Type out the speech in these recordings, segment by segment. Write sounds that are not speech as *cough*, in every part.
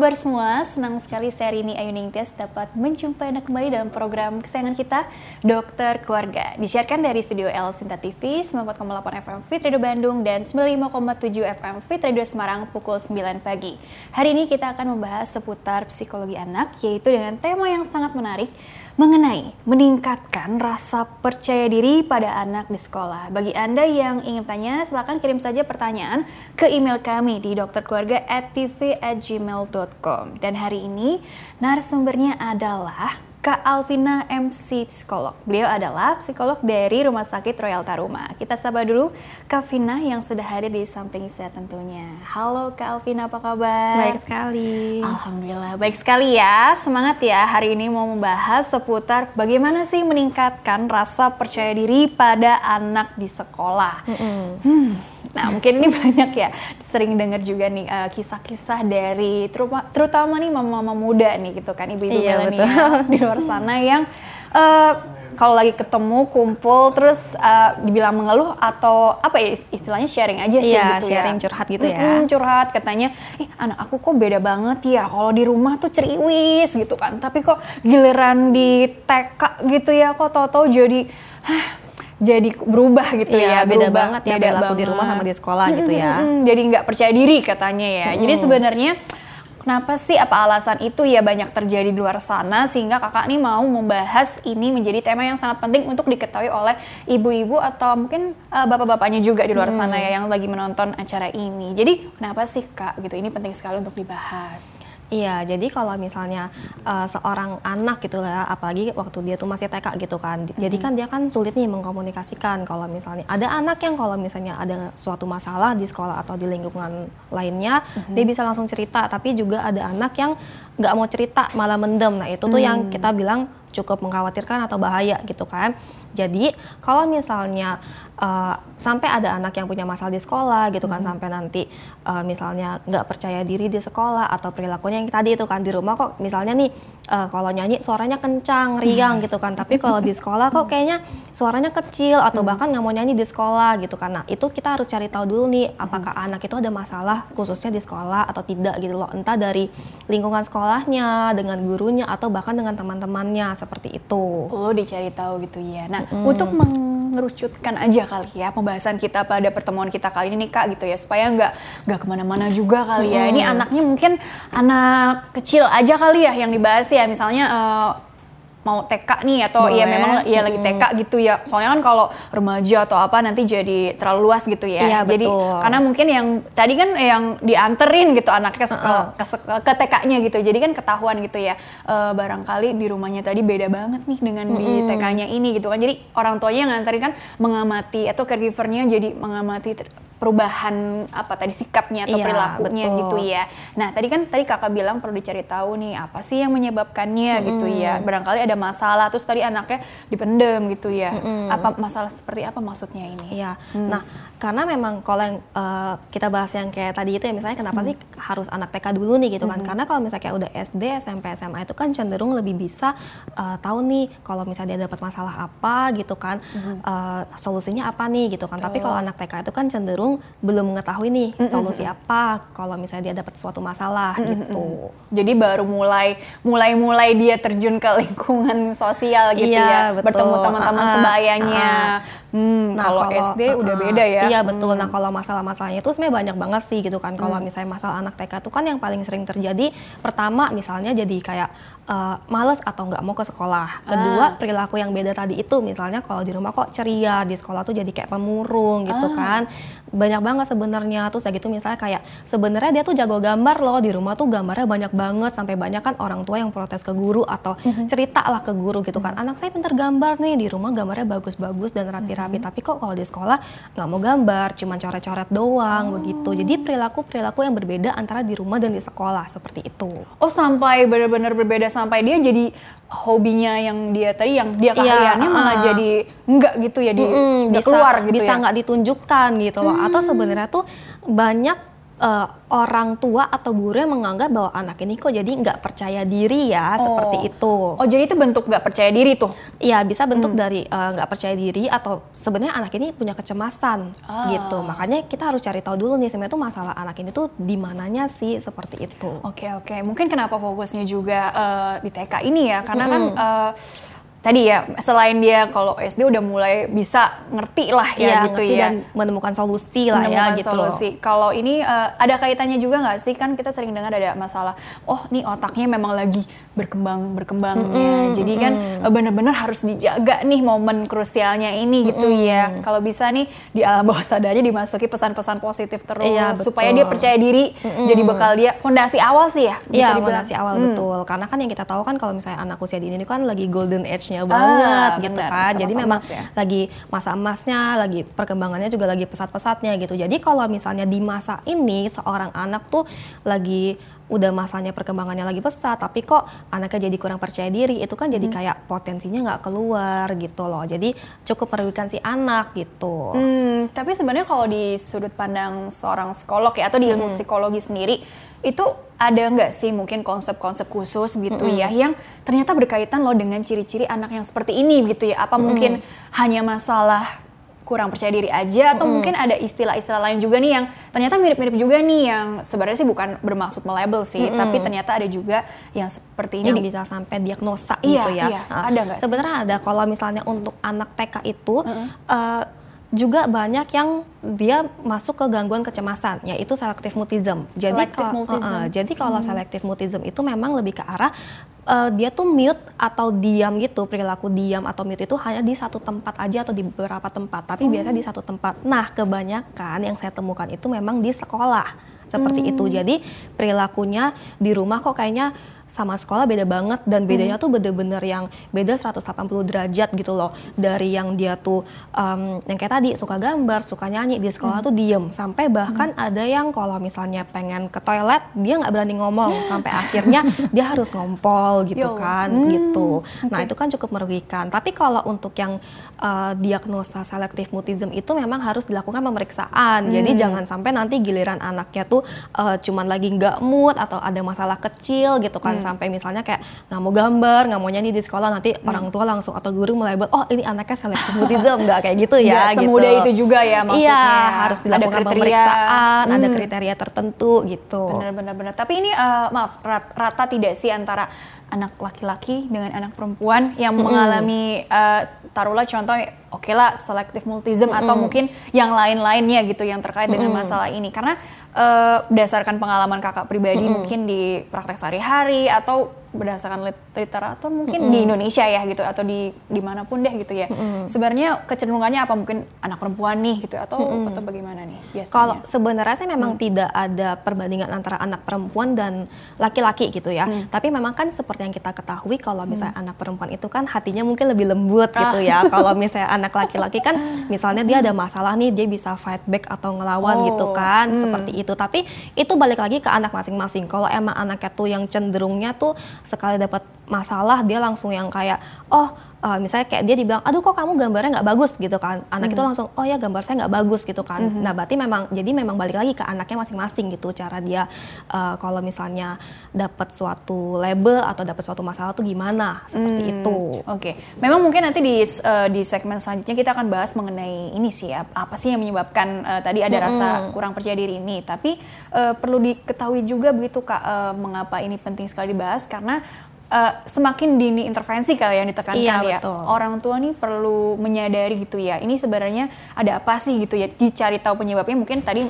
Kabar semua? Senang sekali saya Rini Ayu Ningtyas dapat menjumpai Anda kembali dalam program kesayangan kita Dokter Keluarga. Disiarkan dari Studio L Sinta TV 94,8 FM Fit Radio Bandung dan 95,7 FM Fit Radio Semarang pukul 9 pagi. Hari ini kita akan membahas seputar psikologi anak yaitu dengan tema yang sangat menarik mengenai meningkatkan rasa percaya diri pada anak di sekolah. Bagi Anda yang ingin tanya, silakan kirim saja pertanyaan ke email kami di dokterkeluarga@tv@gmail.com. Dan hari ini narasumbernya adalah Kak Alvina MC Psikolog. Beliau adalah psikolog dari Rumah Sakit Royal Taruma. Kita sapa dulu Kak Vina yang sudah hadir di samping saya tentunya. Halo Kak Alvina, apa kabar? Baik sekali. Alhamdulillah, baik sekali ya. Semangat ya, hari ini mau membahas seputar bagaimana sih meningkatkan rasa percaya diri pada anak di sekolah. Mm -hmm. hmm Nah, mungkin ini *laughs* banyak ya sering dengar juga nih kisah kisah-kisah dari terutama, terutama nih mama-mama muda nih gitu kan ibu-ibu iya, milenial di luar sana yang uh, kalau lagi ketemu kumpul terus uh, dibilang mengeluh atau apa ya istilahnya sharing aja sih iya, gitu ya. sharing curhat gitu ya. Hmm, curhat katanya, "Ih, anak aku kok beda banget ya. Kalau di rumah tuh ceriwis gitu kan. Tapi kok giliran di TK gitu ya kok tahu-tahu jadi jadi berubah gitu iya, ya beda berubah, banget ya beda banget. di rumah sama di sekolah gitu ya jadi nggak percaya diri katanya ya hmm. jadi sebenarnya Kenapa sih apa alasan itu ya banyak terjadi di luar sana sehingga kakak nih mau membahas ini menjadi tema yang sangat penting untuk diketahui oleh ibu-ibu atau mungkin uh, bapak-bapaknya juga di luar hmm. sana ya yang lagi menonton acara ini. Jadi kenapa sih kak gitu ini penting sekali untuk dibahas. Iya, jadi kalau misalnya uh, seorang anak gitu ya, apalagi waktu dia tuh masih TK gitu kan, mm-hmm. jadi kan dia kan sulit nih mengkomunikasikan kalau misalnya ada anak yang kalau misalnya ada suatu masalah di sekolah atau di lingkungan lainnya, mm-hmm. dia bisa langsung cerita, tapi juga ada anak yang nggak mau cerita malah mendem, nah itu tuh mm. yang kita bilang cukup mengkhawatirkan atau bahaya gitu kan. Jadi kalau misalnya uh, sampai ada anak yang punya masalah di sekolah gitu kan hmm. sampai nanti uh, misalnya nggak percaya diri di sekolah atau perilakunya yang tadi itu kan di rumah kok misalnya nih uh, kalau nyanyi suaranya kencang riang gitu kan tapi kalau di sekolah kok kayaknya suaranya kecil atau hmm. bahkan nggak mau nyanyi di sekolah gitu kan nah itu kita harus cari tahu dulu nih apakah hmm. anak itu ada masalah khususnya di sekolah atau tidak gitu loh entah dari lingkungan sekolahnya dengan gurunya atau bahkan dengan teman-temannya seperti itu. Lo dicari tahu gitu ya nah hmm. untuk mengerucutkan aja kali ya pembahasan kita pada pertemuan kita kali ini nih kak gitu ya supaya nggak nggak ke mana-mana juga kali ya. Ini anaknya mungkin anak kecil aja kali ya yang dibahas ya. Misalnya uh, mau TK nih atau ya memang ya lagi TK gitu ya. Soalnya kan kalau remaja atau apa nanti jadi terlalu luas gitu ya. Iya, jadi betul. karena mungkin yang tadi kan yang dianterin gitu anaknya ke, uh -uh. ke, ke, ke TK-nya gitu. Jadi kan ketahuan gitu ya. E, barangkali di rumahnya tadi beda banget nih dengan mm -hmm. di TK-nya ini gitu kan. Jadi orang tuanya yang nganterin kan mengamati atau caregivernya jadi mengamati perubahan apa tadi sikapnya atau iya, perilakunya betul. gitu ya. Nah tadi kan tadi kakak bilang perlu dicari tahu nih apa sih yang menyebabkannya hmm. gitu ya. Barangkali ada masalah terus tadi anaknya dipendem gitu ya. Hmm. Apa masalah seperti apa maksudnya ini? Iya. Hmm. Nah karena memang kalau yang uh, kita bahas yang kayak tadi itu ya misalnya kenapa hmm. sih harus anak TK dulu nih gitu kan? Hmm. Karena kalau misalnya kayak udah SD, SMP, SMA itu kan cenderung lebih bisa uh, tahu nih kalau misalnya dia dapat masalah apa gitu kan, hmm. uh, solusinya apa nih gitu kan. Tapi kalau anak TK itu kan cenderung belum mengetahui nih mm -hmm. solusi apa kalau misalnya dia dapat suatu masalah mm -hmm. gitu. Jadi baru mulai mulai mulai dia terjun ke lingkungan sosial gitu iya, ya, betul. bertemu teman-teman uh, sebayanya. Uh, Hmm, nah, kalau SD uh, udah beda ya. Iya betul. Hmm. Nah kalau masalah-masalahnya itu sebenarnya banyak banget sih gitu kan. Kalau hmm. misalnya masalah anak TK itu kan yang paling sering terjadi pertama misalnya jadi kayak uh, males atau nggak mau ke sekolah. Kedua ah. perilaku yang beda tadi itu misalnya kalau di rumah kok ceria, di sekolah tuh jadi kayak pemurung gitu ah. kan. Banyak banget sebenarnya. Terus kayak gitu misalnya kayak sebenarnya dia tuh jago gambar loh di rumah tuh gambarnya banyak banget sampai banyak kan orang tua yang protes ke guru atau hmm. cerita lah ke guru gitu kan. Anak saya pintar gambar nih di rumah gambarnya bagus-bagus dan rapi rapi hmm. tapi kok kalau di sekolah nggak mau gambar cuma coret-coret doang oh. begitu jadi perilaku perilaku yang berbeda antara di rumah dan di sekolah seperti itu oh sampai benar-benar berbeda sampai dia jadi hobinya yang dia tadi yang dia iya, keahliannya ya, malah jadi enggak gitu ya di mm, bisa, keluar gitu bisa ya? nggak ya? ditunjukkan gitu loh. Atau sebenarnya tuh banyak uh, orang tua atau guru yang menganggap bahwa anak ini kok jadi nggak percaya diri ya oh. seperti itu. Oh jadi itu bentuk nggak percaya diri tuh? Iya bisa bentuk hmm. dari uh, nggak uh, percaya diri atau sebenarnya anak ini punya kecemasan oh. gitu. Makanya kita harus cari tahu dulu nih sebenarnya tuh masalah anak ini tuh di mananya sih seperti itu. Oke okay, oke. Okay. Mungkin kenapa fokusnya juga uh, di TK ini ya karena -hmm. kan uh, tadi ya selain dia kalau SD udah mulai bisa ngerti lah ya, ya gitu ya dan menemukan solusi lah ya, menemukan ya gitu. solusi. Kalau ini uh, ada kaitannya juga nggak sih kan kita sering dengar ada masalah oh nih otaknya memang lagi berkembang berkembangnya. Mm -hmm, Jadi kan mm -hmm. benar-benar harus dijaga nih momen krusialnya ini gitu mm -hmm. ya. Kalau bisa nih di alam bawah sadarnya dimasuki pesan-pesan positif terus iya, supaya dia percaya diri. Mm -hmm. Jadi bakal dia fondasi awal sih ya. Iya fondasi awal mm. betul. Karena kan yang kita tahu kan kalau misalnya anak usia dini ini kan lagi golden age age-nya banget ah, gitu bener, kan. Jadi memang ya. lagi masa emasnya, lagi perkembangannya juga lagi pesat-pesatnya gitu. Jadi kalau misalnya di masa ini seorang anak tuh lagi udah masanya perkembangannya lagi pesat tapi kok anaknya jadi kurang percaya diri itu kan jadi hmm. kayak potensinya nggak keluar gitu loh jadi cukup merugikan si anak gitu hmm, tapi sebenarnya kalau di sudut pandang seorang psikolog ya atau di ilmu hmm. psikologi sendiri itu ada nggak sih mungkin konsep-konsep khusus gitu mm -hmm. ya yang ternyata berkaitan loh dengan ciri-ciri anak yang seperti ini gitu ya apa mm -hmm. mungkin hanya masalah kurang percaya diri aja atau mm -hmm. mungkin ada istilah-istilah lain juga nih yang ternyata mirip-mirip juga nih yang sebenarnya sih bukan bermaksud melabel sih mm -hmm. tapi ternyata ada juga yang seperti ini yang bisa sampai diagnosa iya, gitu ya iya. Nah, ada nggak sebenarnya ada kalau misalnya untuk anak TK itu mm -hmm. uh, juga banyak yang dia masuk ke gangguan kecemasan yaitu selektif mutism. Jadi kalau uh, jadi kalau hmm. selektif mutism itu memang lebih ke arah uh, dia tuh mute atau diam gitu perilaku diam atau mute itu hanya di satu tempat aja atau di beberapa tempat tapi hmm. biasanya di satu tempat. Nah kebanyakan yang saya temukan itu memang di sekolah seperti hmm. itu. Jadi perilakunya di rumah kok kayaknya sama sekolah beda banget dan bedanya hmm. tuh bener-bener yang beda 180 derajat gitu loh dari yang dia tuh um, yang kayak tadi suka gambar suka nyanyi di sekolah hmm. tuh diem sampai bahkan hmm. ada yang kalau misalnya pengen ke toilet dia nggak berani ngomong sampai akhirnya *laughs* dia harus ngompol gitu Yo. kan hmm. gitu nah itu kan cukup merugikan tapi kalau untuk yang uh, diagnosa selektif mutism itu memang harus dilakukan pemeriksaan hmm. jadi jangan sampai nanti giliran anaknya tuh uh, cuman lagi nggak mood atau ada masalah kecil gitu kan hmm. Sampai misalnya kayak nggak mau gambar, nggak mau nyanyi di sekolah nanti hmm. orang tua langsung atau guru melabel oh ini anaknya selektif mutism nggak kayak gitu ya. Gak semudah gitu. itu juga ya maksudnya. Iya harus dilakukan ada pemeriksaan, hmm. ada kriteria tertentu gitu. Benar-benar benar. Tapi ini uh, maaf rata tidak sih antara anak laki-laki dengan anak perempuan yang hmm. mengalami uh, taruhlah contoh oke okay lah selektif multism hmm. atau mungkin yang lain-lainnya gitu yang terkait hmm. dengan masalah ini karena uh, berdasarkan pengalaman kakak pribadi hmm. mungkin di praktek sehari-hari atau berdasarkan literatur mungkin mm -hmm. di Indonesia ya gitu atau di di mana pun deh gitu ya. Mm -hmm. Sebenarnya kecenderungannya apa mungkin anak perempuan nih gitu atau mm -hmm. atau bagaimana nih biasanya? Kalau sebenarnya sih memang mm. tidak ada perbandingan antara anak perempuan dan laki-laki gitu ya. Mm. Tapi memang kan seperti yang kita ketahui kalau misalnya mm. anak perempuan itu kan hatinya mungkin lebih lembut gitu ya. kalau misalnya anak laki-laki kan misalnya dia ada masalah nih dia bisa fight back atau ngelawan gitu oh. gitu kan mm. seperti itu. Tapi itu balik lagi ke anak masing-masing. Kalau emang anaknya tuh yang cenderungnya tuh sekali dapat masalah dia langsung yang kayak oh uh, misalnya kayak dia dibilang, aduh kok kamu gambarnya nggak bagus gitu kan, anak hmm. itu langsung, oh ya gambar saya nggak bagus gitu kan. Hmm. Nah berarti memang, jadi memang balik lagi ke anaknya masing-masing gitu, cara dia uh, kalau misalnya dapat suatu label atau dapat suatu masalah tuh gimana, seperti hmm. itu. Oke, okay. memang mungkin nanti di uh, di segmen selanjutnya kita akan bahas mengenai ini sih, apa sih yang menyebabkan uh, tadi ada hmm. rasa kurang percaya diri ini. Tapi uh, perlu diketahui juga begitu kak, uh, mengapa ini penting sekali dibahas karena uh, semakin dini intervensi kali yang ditekankan iya, ya. Betul. Orang tua nih perlu menyadari gitu ya. Ini sebenarnya ada apa sih gitu ya. Dicari tahu penyebabnya mungkin tadi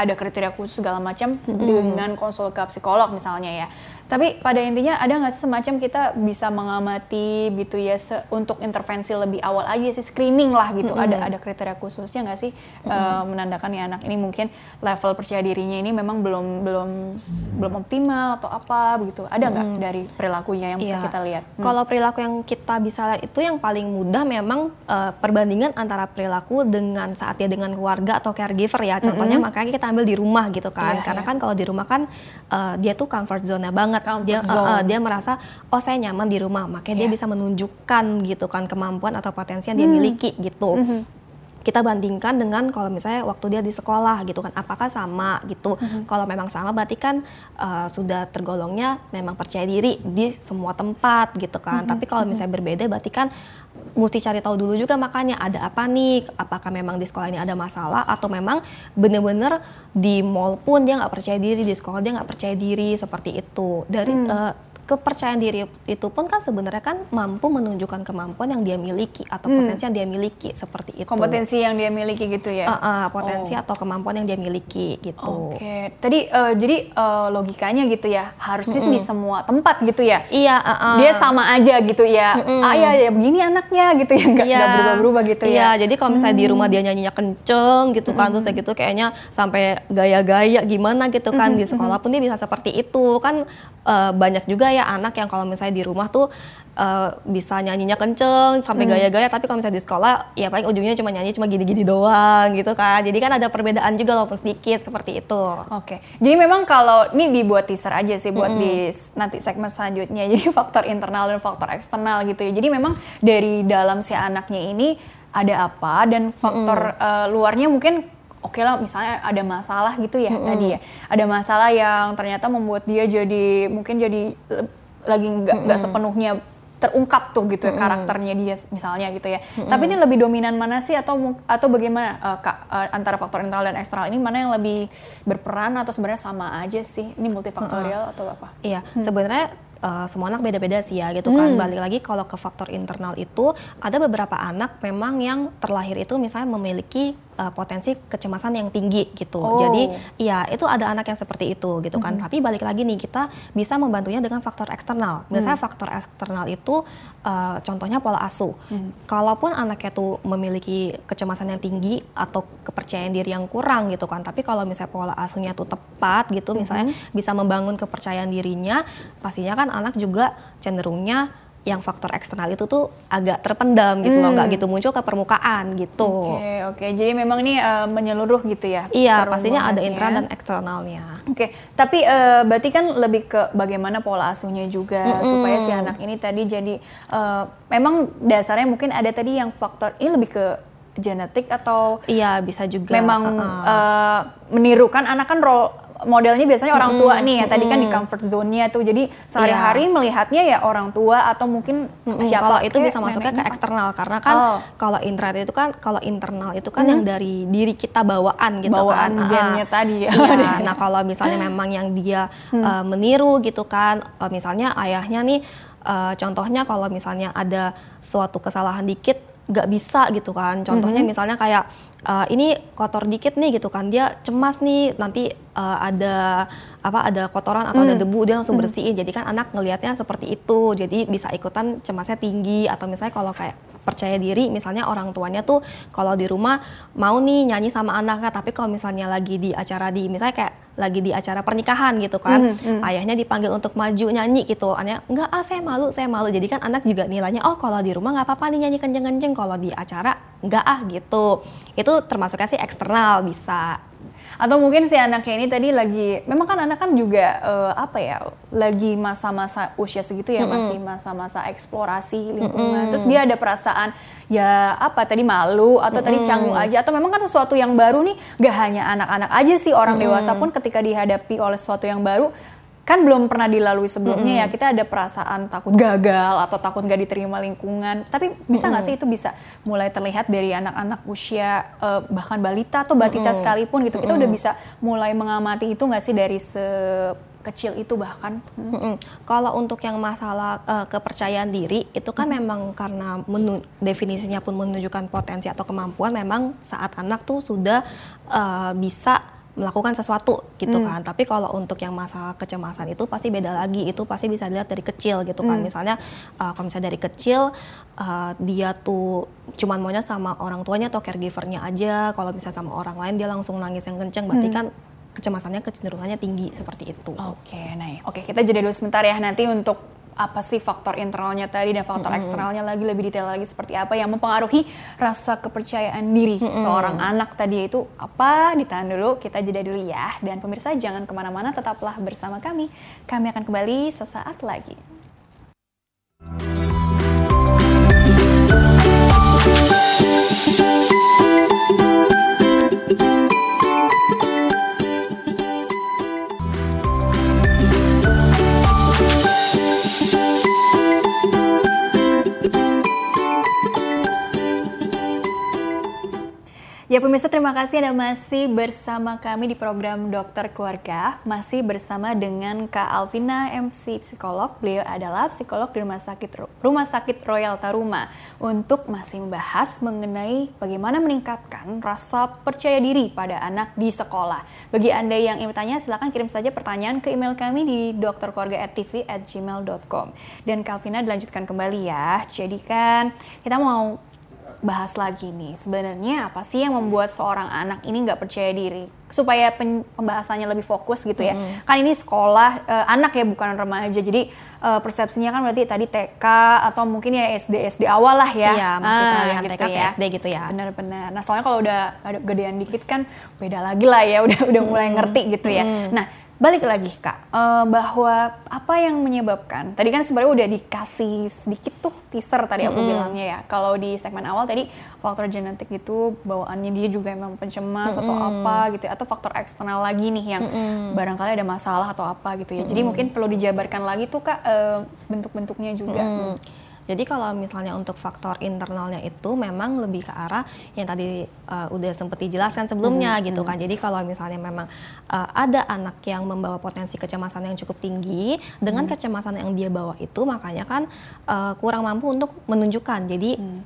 ada kriteria khusus segala macam hmm. dengan konsul ke psikolog misalnya ya. Tapi pada intinya ada nggak sih semacam kita bisa mengamati gitu ya untuk intervensi lebih awal aja sih screening lah gitu. Mm-hmm. Ada ada kriteria khususnya nggak sih mm-hmm. uh, menandakan ya anak ini mungkin level percaya dirinya ini memang belum belum belum optimal atau apa begitu. Ada nggak mm-hmm. dari perilakunya yang bisa yeah. kita lihat? Hmm. Kalau perilaku yang kita bisa lihat itu yang paling mudah memang uh, perbandingan antara perilaku dengan saat dia dengan keluarga atau caregiver ya. Contohnya mm-hmm. makanya kita ambil di rumah gitu kan. Yeah, Karena yeah. kan kalau di rumah kan uh, dia tuh comfort zone banget banget dia uh, uh, dia merasa oh saya nyaman di rumah makanya yeah. dia bisa menunjukkan gitu kan kemampuan atau potensi yang dia hmm. miliki gitu mm -hmm. kita bandingkan dengan kalau misalnya waktu dia di sekolah gitu kan apakah sama gitu mm-hmm. kalau memang sama berarti kan uh, sudah tergolongnya memang percaya diri di semua tempat gitu kan mm-hmm. tapi kalau misalnya berbeda berarti kan mesti cari tahu dulu juga makanya ada apa nih apakah memang di sekolah ini ada masalah atau memang bener-bener di mall pun dia nggak percaya diri di sekolah dia nggak percaya diri seperti itu dari mm. uh, kepercayaan diri itu pun kan sebenarnya kan mampu menunjukkan kemampuan yang dia miliki atau hmm. potensi yang dia miliki seperti itu. Kompetensi yang dia miliki gitu ya? Uh, uh, potensi oh. atau kemampuan yang dia miliki gitu. Oke, okay. tadi uh, jadi uh, logikanya gitu ya harusnya mm -mm. di semua tempat gitu ya? Iya. Uh, uh. Dia sama aja gitu ya. Mm -mm. Ah ya, ya begini anaknya gitu ya, nggak iya. berubah-berubah gitu iya, ya? Iya. Jadi kalau misalnya mm. di rumah dia nyanyinya kenceng gitu kan, mm. terus kayak gitu kayaknya sampai gaya-gaya gimana gitu kan mm. di sekolah pun dia bisa seperti itu kan uh, banyak juga ya anak yang kalau misalnya di rumah tuh uh, bisa nyanyinya kenceng sampai hmm. gaya-gaya tapi kalau misalnya di sekolah ya paling ujungnya cuma nyanyi cuma gini-gini doang gitu kan jadi kan ada perbedaan juga walaupun sedikit seperti itu oke okay. jadi memang kalau ini dibuat teaser aja sih buat -hmm. di nanti segmen selanjutnya *laughs* jadi faktor internal dan faktor eksternal gitu ya jadi memang dari dalam si anaknya ini ada apa dan faktor -hmm. uh, luarnya mungkin oke okay lah misalnya ada masalah gitu ya mm-hmm. tadi ya ada masalah yang ternyata membuat dia jadi mungkin jadi lagi nggak nggak mm-hmm. sepenuhnya terungkap tuh gitu ya karakternya dia misalnya gitu ya. Mm-hmm. Tapi ini lebih dominan mana sih atau atau bagaimana uh, kak, uh, antara faktor internal dan eksternal ini mana yang lebih berperan atau sebenarnya sama aja sih? Ini multifaktorial mm-hmm. atau apa? Iya, hmm. sebenarnya uh, semua anak beda-beda sih ya gitu kan. Hmm. Balik lagi kalau ke faktor internal itu ada beberapa anak memang yang terlahir itu misalnya memiliki uh, potensi kecemasan yang tinggi gitu. Oh. Jadi ya itu ada anak yang seperti itu gitu kan. Mm -hmm. Tapi balik lagi nih kita bisa membantunya dengan faktor eksternal. Misalnya mm. faktor eksternal itu uh, contohnya pola asuh. Mm. Kalaupun anaknya tuh memiliki kecemasan yang tinggi atau kepercayaan diri yang kurang gitu kan. Tapi kalau misalnya pola asuhnya tuh tepat gitu, misalnya mm -hmm. bisa membangun kepercayaan dirinya, pastinya kan anak juga cenderungnya yang faktor eksternal itu tuh agak terpendam gitu hmm. loh, nggak gitu muncul ke permukaan gitu. Oke okay, oke, okay. jadi memang ini uh, menyeluruh gitu ya? Iya, pastinya ada internal dan eksternalnya. Oke, okay. tapi uh, berarti kan lebih ke bagaimana pola asuhnya juga mm -hmm. supaya si anak ini tadi jadi uh, memang dasarnya mungkin ada tadi yang faktor ini lebih ke genetik atau iya bisa juga memang uh -uh. Uh, menirukan anak kan role modelnya biasanya orang tua mm, nih ya tadi kan di comfort zone-nya tuh jadi sehari-hari yeah. melihatnya ya orang tua atau mungkin mm, siapa kalau itu bisa masuknya ke eksternal karena kan oh. kalau intrat itu kan kalau internal itu kan mm. yang dari diri kita bawaan gitu bawaan kan gennya uh, tadi ya iya. *laughs* nah kalau misalnya memang yang dia mm. uh, meniru gitu kan uh, misalnya ayahnya nih uh, contohnya kalau misalnya ada suatu kesalahan dikit nggak bisa gitu kan contohnya mm -hmm. misalnya kayak uh, ini kotor dikit nih gitu kan dia cemas nih nanti uh, ada apa ada kotoran atau hmm. ada debu dia langsung hmm. bersihin jadi kan anak ngelihatnya seperti itu jadi bisa ikutan cemasnya tinggi atau misalnya kalau kayak percaya diri misalnya orang tuanya tuh kalau di rumah mau nih nyanyi sama anaknya tapi kalau misalnya lagi di acara di misalnya kayak lagi di acara pernikahan gitu kan mm, mm. ayahnya dipanggil untuk maju nyanyi gitu. Anaknya enggak ah saya malu saya malu. Jadi kan anak juga nilainya oh kalau di rumah nggak apa-apa nih nyanyi kenceng-kenceng kalau di acara enggak ah gitu. Itu termasuknya sih eksternal bisa atau mungkin si anaknya ini tadi lagi memang kan anak kan juga uh, apa ya lagi masa-masa usia segitu ya mm -hmm. masih masa-masa eksplorasi lingkungan mm -hmm. terus dia ada perasaan ya apa tadi malu atau mm -hmm. tadi canggung aja atau memang kan sesuatu yang baru nih gak hanya anak-anak aja sih orang mm -hmm. dewasa pun ketika dihadapi oleh sesuatu yang baru kan belum pernah dilalui sebelumnya mm -hmm. ya kita ada perasaan takut gagal atau takut gak diterima lingkungan tapi bisa nggak mm -hmm. sih itu bisa mulai terlihat dari anak-anak usia uh, bahkan balita atau batita mm -hmm. sekalipun gitu kita mm -hmm. udah bisa mulai mengamati itu nggak sih dari se kecil itu bahkan. Hmm. Hmm. Kalau untuk yang masalah uh, kepercayaan diri itu kan hmm. memang karena menu, definisinya pun menunjukkan potensi atau kemampuan memang saat anak tuh sudah uh, bisa melakukan sesuatu gitu hmm. kan. Tapi kalau untuk yang masalah kecemasan itu pasti beda lagi. Itu pasti bisa dilihat dari kecil gitu kan. Hmm. Misalnya uh, kalau misalnya dari kecil uh, dia tuh cuman maunya sama orang tuanya atau caregivernya aja. Kalau misalnya sama orang lain dia langsung nangis yang kenceng berarti hmm. kan kecemasannya kecenderungannya tinggi seperti itu. Oke, okay, nah, oke kita jeda dulu sebentar ya nanti untuk apa sih faktor internalnya tadi dan faktor mm -hmm. eksternalnya lagi lebih detail lagi seperti apa yang mempengaruhi rasa kepercayaan diri mm -hmm. seorang anak tadi itu apa ditahan dulu kita jeda dulu ya dan pemirsa jangan ke mana-mana tetaplah bersama kami kami akan kembali sesaat lagi. Ya pemirsa terima kasih Anda masih bersama kami di program Dokter Keluarga. Masih bersama dengan Kak Alvina MC Psikolog. Beliau adalah psikolog di Rumah Sakit Rumah Sakit Royal Taruma. Untuk masih membahas mengenai bagaimana meningkatkan rasa percaya diri pada anak di sekolah. Bagi Anda yang ingin bertanya silahkan kirim saja pertanyaan ke email kami di dokterkeluarga@tv@gmail.com Dan Kak Alvina dilanjutkan kembali ya. Jadi kan kita mau bahas lagi nih sebenarnya apa sih yang membuat seorang anak ini nggak percaya diri? Supaya pembahasannya lebih fokus gitu ya. Mm. kan ini sekolah uh, anak ya bukan remaja. Jadi uh, persepsinya kan berarti tadi TK atau mungkin ya SD SD awal lah ya. Iya masih ah, peralihan gitu TK ya. SD gitu ya. Benar-benar. Nah soalnya kalau udah gedean dikit kan beda lagi lah ya. *laughs* Udah udah mulai ngerti gitu ya. Mm. nah balik lagi kak uh, bahwa apa yang menyebabkan tadi kan sebenarnya udah dikasih sedikit tuh teaser tadi aku mm -hmm. bilangnya ya kalau di segmen awal tadi faktor genetik itu bawaannya dia juga emang pencemas mm -hmm. atau apa gitu ya, atau faktor eksternal lagi nih yang mm -hmm. barangkali ada masalah atau apa gitu ya mm -hmm. jadi mungkin perlu dijabarkan lagi tuh kak uh, bentuk-bentuknya juga mm -hmm. Jadi kalau misalnya untuk faktor internalnya itu memang lebih ke arah yang tadi uh, udah sempat dijelaskan sebelumnya hmm, gitu kan. Jadi kalau misalnya memang uh, ada anak yang membawa potensi kecemasan yang cukup tinggi dengan hmm. kecemasan yang dia bawa itu makanya kan uh, kurang mampu untuk menunjukkan. Jadi hmm.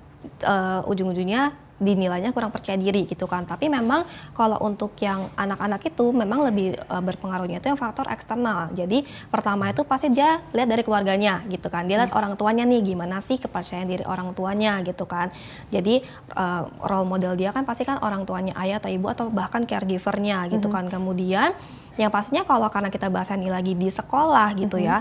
uh, ujung-ujungnya dinilainya kurang percaya diri gitu kan. Tapi memang kalau untuk yang anak-anak itu memang lebih uh, berpengaruhnya itu yang faktor eksternal. Jadi pertama itu pasti dia lihat dari keluarganya gitu kan. Dia lihat hmm. orang tuanya nih gimana sih kepercayaan diri orang tuanya gitu kan. Jadi uh, role model dia kan pasti kan orang tuanya ayah atau ibu atau bahkan caregivernya gitu hmm. kan. Kemudian yang pastinya kalau karena kita bahas ini lagi di sekolah gitu hmm. ya,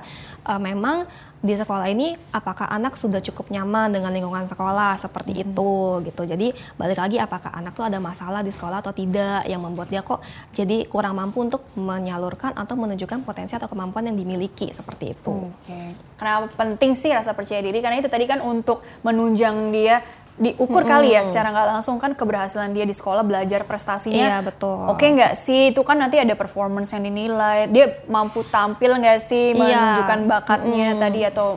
uh, memang di sekolah ini apakah anak sudah cukup nyaman dengan lingkungan sekolah seperti hmm. itu gitu. Jadi balik lagi apakah anak tuh ada masalah di sekolah atau tidak yang membuat dia kok jadi kurang mampu untuk menyalurkan atau menunjukkan potensi atau kemampuan yang dimiliki seperti itu. Oke. Okay. Kenapa penting sih rasa percaya diri? Karena itu tadi kan untuk menunjang dia diukur mm -hmm. kali ya secara nggak langsung kan keberhasilan dia di sekolah belajar prestasinya iya betul oke okay nggak sih itu kan nanti ada performance yang dinilai dia mampu tampil nggak sih iya. menunjukkan bakatnya mm -hmm. tadi atau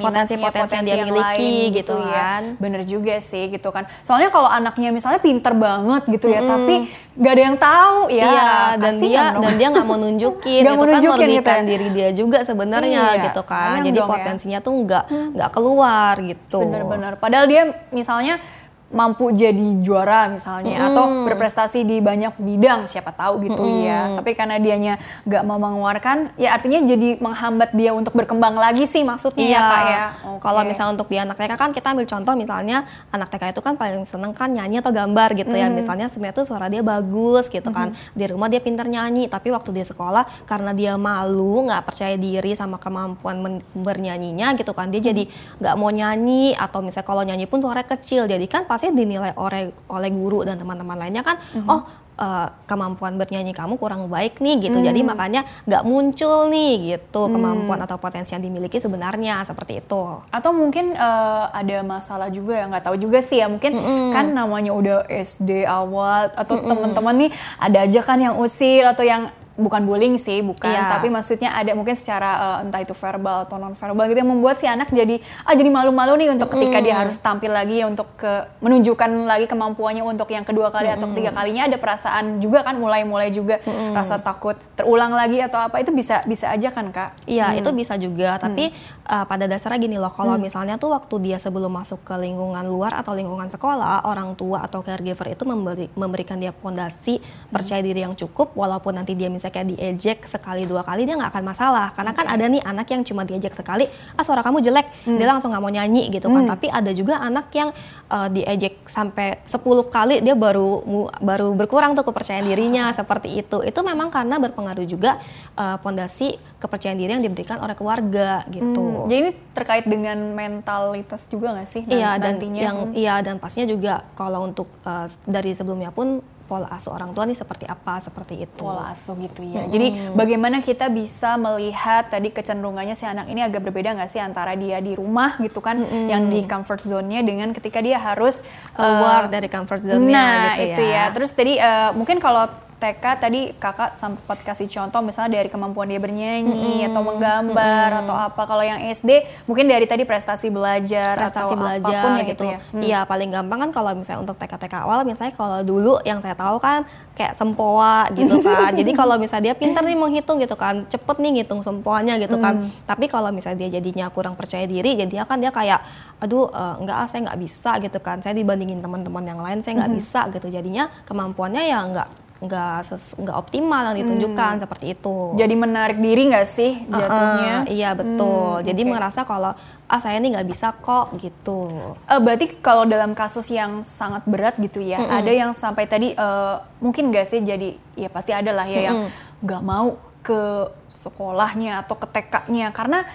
potensi-potensi uh, yang dia miliki lain, gitu, gitu ya. kan. Ya. Bener juga sih gitu kan. Soalnya kalau anaknya misalnya pinter banget gitu ya, mm. tapi gak ada yang tahu ya. Iya, dan dia dong. dan dia nggak mau *laughs* nunjukin gak itu kan merugikan gitu ya. diri dia juga sebenarnya iya, gitu kan. Jadi ya. potensinya ya. tuh nggak hmm. nggak keluar gitu. Bener-bener. Padahal dia misalnya mampu jadi juara misalnya mm. atau berprestasi di banyak bidang siapa tahu gitu mm. ya tapi karena dianya nggak mau mengeluarkan ya artinya jadi menghambat dia untuk berkembang lagi sih maksudnya ya, iya. ya ya okay. kalau misalnya untuk di anak TK kan kita ambil contoh misalnya anak TK itu kan paling seneng kan nyanyi atau gambar gitu mm. ya misalnya sebenarnya tuh suara dia bagus gitu kan di rumah dia pintar nyanyi tapi waktu dia sekolah karena dia malu nggak percaya diri sama kemampuan bernyanyinya gitu kan dia jadi nggak mau nyanyi atau misalnya kalau nyanyi pun suara kecil jadi kan pasti dinilai oleh oleh guru dan teman-teman lainnya kan mm-hmm. oh uh, kemampuan bernyanyi kamu kurang baik nih gitu. Mm. Jadi makanya nggak muncul nih gitu mm. kemampuan atau potensi yang dimiliki sebenarnya seperti itu. Atau mungkin uh, ada masalah juga ya nggak tahu juga sih ya mungkin mm kan namanya udah SD awal atau mm teman-teman nih ada aja kan yang usil atau yang bukan bullying sih, bukan, yeah. tapi maksudnya ada mungkin secara uh, entah itu verbal atau non verbal gitu yang membuat si anak jadi ah jadi malu-malu nih untuk ketika mm. dia harus tampil lagi untuk ke menunjukkan lagi kemampuannya untuk yang kedua kali mm. atau ketiga kalinya ada perasaan juga kan mulai-mulai juga mm. rasa takut terulang lagi atau apa itu bisa bisa aja kan kak? Iya mm. itu bisa juga, tapi mm. Uh, pada dasarnya gini loh kalau mm. misalnya tuh waktu dia sebelum masuk ke lingkungan luar atau lingkungan sekolah orang tua atau caregiver itu memberi, memberikan dia fondasi percaya diri yang cukup walaupun nanti dia misalnya kayak diejek sekali dua kali dia nggak akan masalah. Karena kan ada nih anak yang cuma diejek sekali ah suara kamu jelek. Hmm. dia langsung nggak mau nyanyi gitu kan. Hmm. tapi ada juga anak yang uh, diejek sampai 10 kali dia baru baru berkurang tuh kepercayaan dirinya seperti itu. Itu memang karena berpengaruh juga uh, pondasi kepercayaan diri yang diberikan oleh keluarga gitu hmm. jadi ini terkait dengan mentalitas juga nggak sih iya dan yang hmm. iya dan pastinya juga kalau untuk uh, dari sebelumnya pun pola asuh orang tua nih seperti apa seperti itu pola asuh gitu ya hmm. jadi bagaimana kita bisa melihat tadi kecenderungannya si anak ini agak berbeda nggak sih antara dia di rumah gitu kan hmm. yang di comfort zone-nya dengan ketika dia harus keluar uh, dari comfort zone-nya nah gitu ya. itu ya terus tadi uh, mungkin kalau TK tadi kakak sempat kasih contoh misalnya dari kemampuan dia bernyanyi atau menggambar atau apa. Kalau yang SD mungkin dari tadi prestasi belajar prestasi atau belajar apa pun ya gitu. ya. Hmm. Iya, paling gampang kan kalau misalnya untuk TK-TK awal misalnya kalau dulu yang saya tahu kan kayak sempoa gitu *laughs* kan. Jadi kalau misalnya dia pintar nih menghitung gitu kan, cepet nih ngitung sempoanya gitu kan. Hmm. Tapi kalau misalnya dia jadinya kurang percaya diri, jadinya kan dia kayak aduh eh, enggak ah saya nggak bisa gitu kan. Saya dibandingin teman-teman yang lain saya nggak Hmm. bisa gitu. Jadinya kemampuannya ya nggak nggak nggak optimal yang ditunjukkan seperti itu. Jadi menarik diri nggak sih jatuhnya? Uh-uh, iya betul. Hmm, Jadi oke. merasa kalau ah saya ini nggak bisa kok gitu. Eh, berarti kalau dalam kasus yang sangat berat gitu ya, ada yang sampai tadi eh, mungkin gak sih jadi ya pasti ada lah ya yang nggak mau ke sekolahnya atau ke TK-nya karena